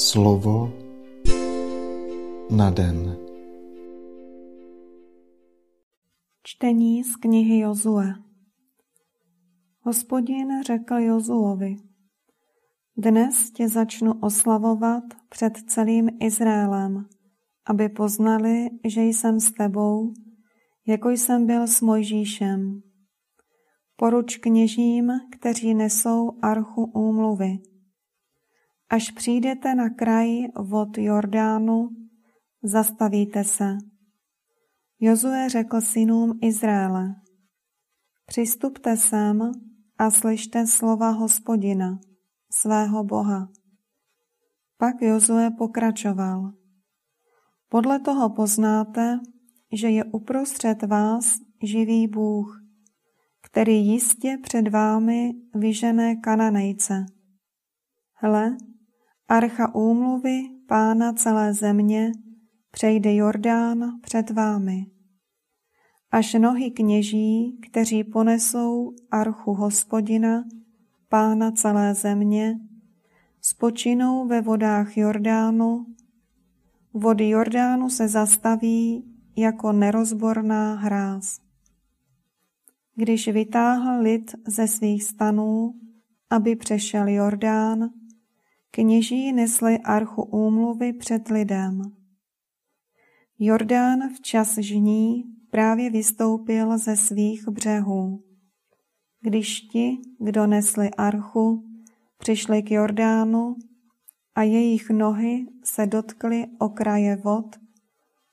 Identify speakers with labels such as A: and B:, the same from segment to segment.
A: Slovo na den.
B: Čtení z knihy Jozue. Hospodin řekl Jozuovi, dnes tě začnu oslavovat před celým Izraelem, aby poznali, že jsem s tebou, jako jsem byl s Mojžíšem. Poruč kněžím, kteří nesou archu úmluvy. Až přijdete na kraj vod Jordánu, zastavíte se. Jozue řekl synům Izraele, přistupte sem a slyšte slova hospodina, svého Boha. Pak Jozue pokračoval. Podle toho poznáte, že je uprostřed vás živý Bůh, který jistě před vámi vyžené Kananejce. Hle, archa úmluvy pána celé země přejde Jordán před vámi. Až nohy kněží, kteří ponesou archu hospodina, pána celé země, spočinou ve vodách Jordánu, vody Jordánu se zastaví jako nerozborná hráz. Když vytáhl lid ze svých stanů, aby přešel Jordán, kněží nesli archu úmluvy před lidem. Jordán v čas žní právě vystoupil ze svých břehů. Když ti, kdo nesli archu, přišli k Jordánu a jejich nohy se dotkly okraje vod,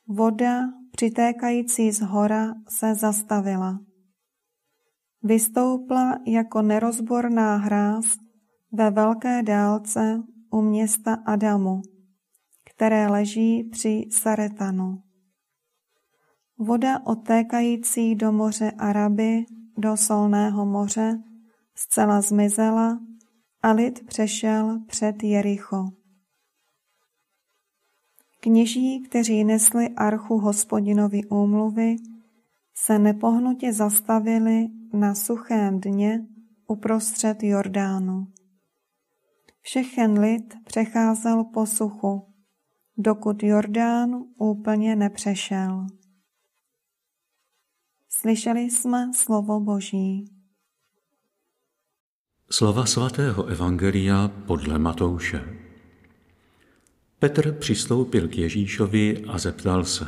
B: voda přitékající z hora se zastavila. Vystoupla jako nerozborná hráz ve velké dálce u města Adamu, které leží při Saretanu. Voda otékající do moře Araby, do solného moře, zcela zmizela a lid přešel před Jericho. Kněží, kteří nesli archu hospodinovi úmluvy, se nepohnutě zastavili na suchém dně uprostřed Jordánu. Všechen lid přecházel po suchu, dokud Jordán úplně nepřešel. Slyšeli jsme slovo Boží.
C: Slova svatého Evangelia podle Matouše. Petr přistoupil k Ježíšovi a zeptal se,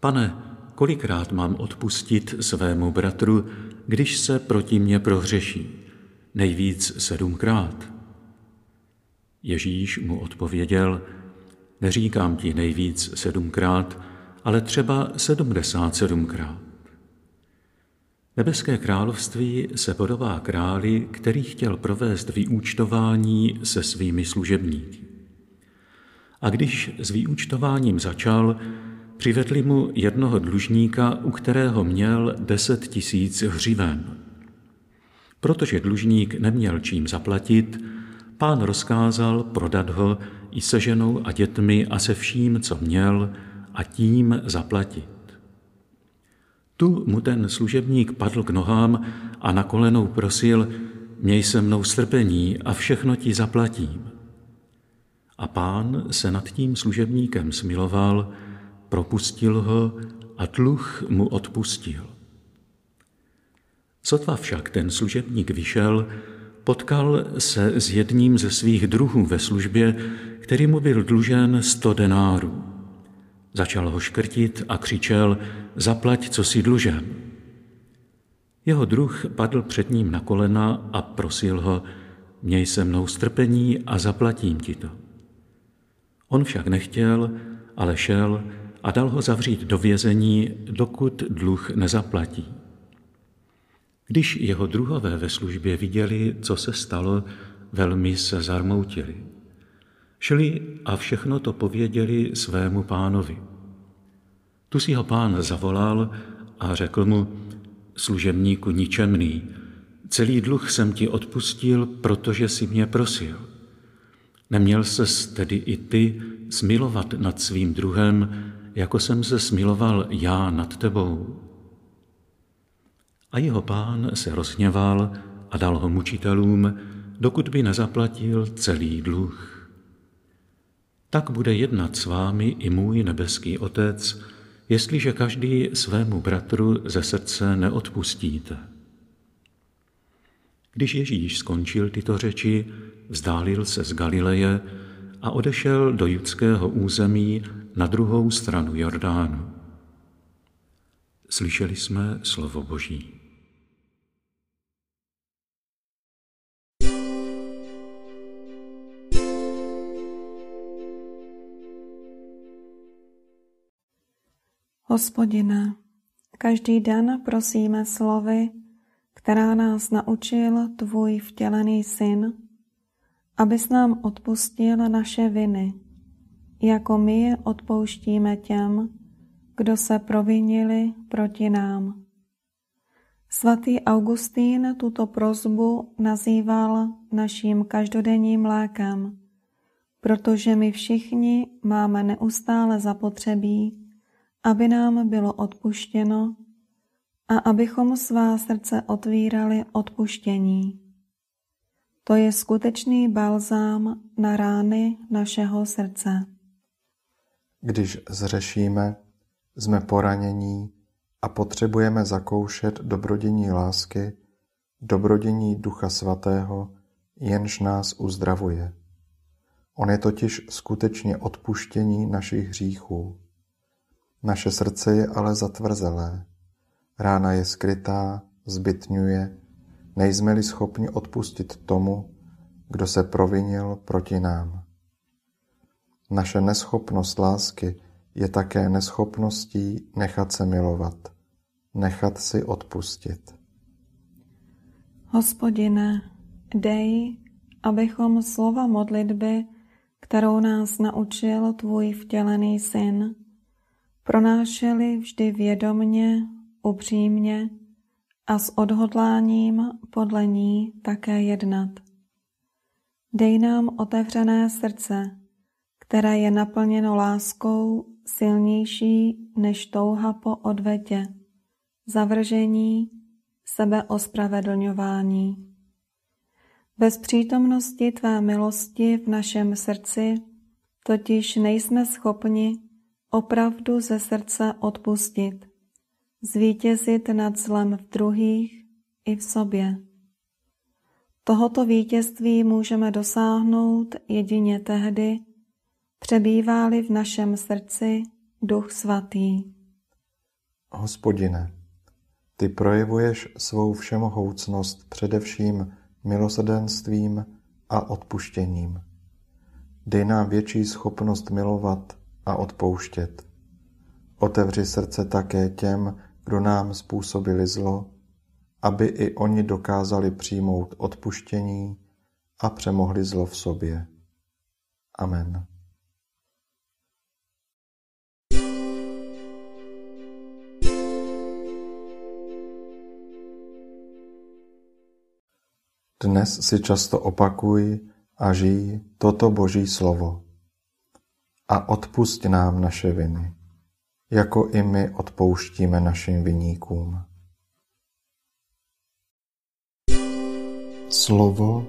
C: pane, kolikrát mám odpustit svému bratru, když se proti mně prohřeší? Nejvíc sedmkrát. Ježíš mu odpověděl, neříkám ti nejvíc sedmkrát, ale třeba sedmdesát sedmkrát. Nebeské království se podobá králi, který chtěl provést vyúčtování se svými služebníky. A když s vyúčtováním začal, Přivedli mu jednoho dlužníka, u kterého měl deset tisíc hřiven. Protože dlužník neměl čím zaplatit, pán rozkázal prodat ho i se ženou a dětmi a se vším, co měl, a tím zaplatit. Tu mu ten služebník padl k nohám a na kolenou prosil, měj se mnou strpení a všechno ti zaplatím. A pán se nad tím služebníkem smiloval, propustil ho a dluh mu odpustil. Sotva však ten služebník vyšel, potkal se s jedním ze svých druhů ve službě, který mu byl dlužen sto denárů. Začal ho škrtit a křičel, zaplať, co si dlužen. Jeho druh padl před ním na kolena a prosil ho, měj se mnou strpení a zaplatím ti to. On však nechtěl, ale šel a dal ho zavřít do vězení, dokud dluh nezaplatí. Když jeho druhové ve službě viděli, co se stalo, velmi se zarmoutili. Šli a všechno to pověděli svému pánovi. Tu si ho pán zavolal a řekl mu, služebníku ničemný, celý dluh jsem ti odpustil, protože si mě prosil. Neměl ses tedy i ty smilovat nad svým druhem, jako jsem se smiloval já nad tebou. A jeho pán se rozhněval a dal ho mučitelům, dokud by nezaplatil celý dluh. tak bude jednat s vámi i můj nebeský Otec, jestliže každý svému bratru ze srdce neodpustíte. Když Ježíš skončil tyto řeči, vzdálil se z Galileje a odešel do judského území na druhou stranu Jordánu. Slyšeli jsme slovo Boží.
B: Hospodine, každý den prosíme slovy, která nás naučil Tvůj vtělený syn, abys nám odpustil naše viny, jako my je odpouštíme těm, kdo se provinili proti nám. Svatý Augustín tuto prozbu nazýval naším každodenním lékem, protože my všichni máme neustále zapotřebí aby nám bylo odpuštěno a abychom svá srdce otvírali odpuštění. To je skutečný balzám na rány našeho srdce.
A: Když zřešíme, jsme poranění a potřebujeme zakoušet dobrodění lásky, dobrodění Ducha Svatého, jenž nás uzdravuje. On je totiž skutečně odpuštění našich hříchů. Naše srdce je ale zatvrzelé. Rána je skrytá, zbytňuje, nejsme-li schopni odpustit tomu, kdo se provinil proti nám. Naše neschopnost lásky je také neschopností nechat se milovat, nechat si odpustit.
B: Hospodine, dej, abychom slova modlitby, kterou nás naučil tvůj vtělený syn, pronášeli vždy vědomně, upřímně a s odhodláním podle ní také jednat. Dej nám otevřené srdce, které je naplněno láskou silnější než touha po odvetě, zavržení, sebeospravedlňování. Bez přítomnosti Tvé milosti v našem srdci totiž nejsme schopni opravdu ze srdce odpustit, zvítězit nad zlem v druhých i v sobě. Tohoto vítězství můžeme dosáhnout jedině tehdy, přebývá-li v našem srdci Duch Svatý.
A: Hospodine, ty projevuješ svou všemohoucnost především milosedenstvím a odpuštěním. Dej nám větší schopnost milovat a odpouštět. Otevři srdce také těm, kdo nám způsobili zlo, aby i oni dokázali přijmout odpuštění a přemohli zlo v sobě. Amen. Dnes si často opakuj a žij toto Boží slovo a odpusť nám naše viny, jako i my odpouštíme našim viníkům. Slovo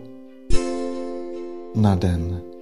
A: na den.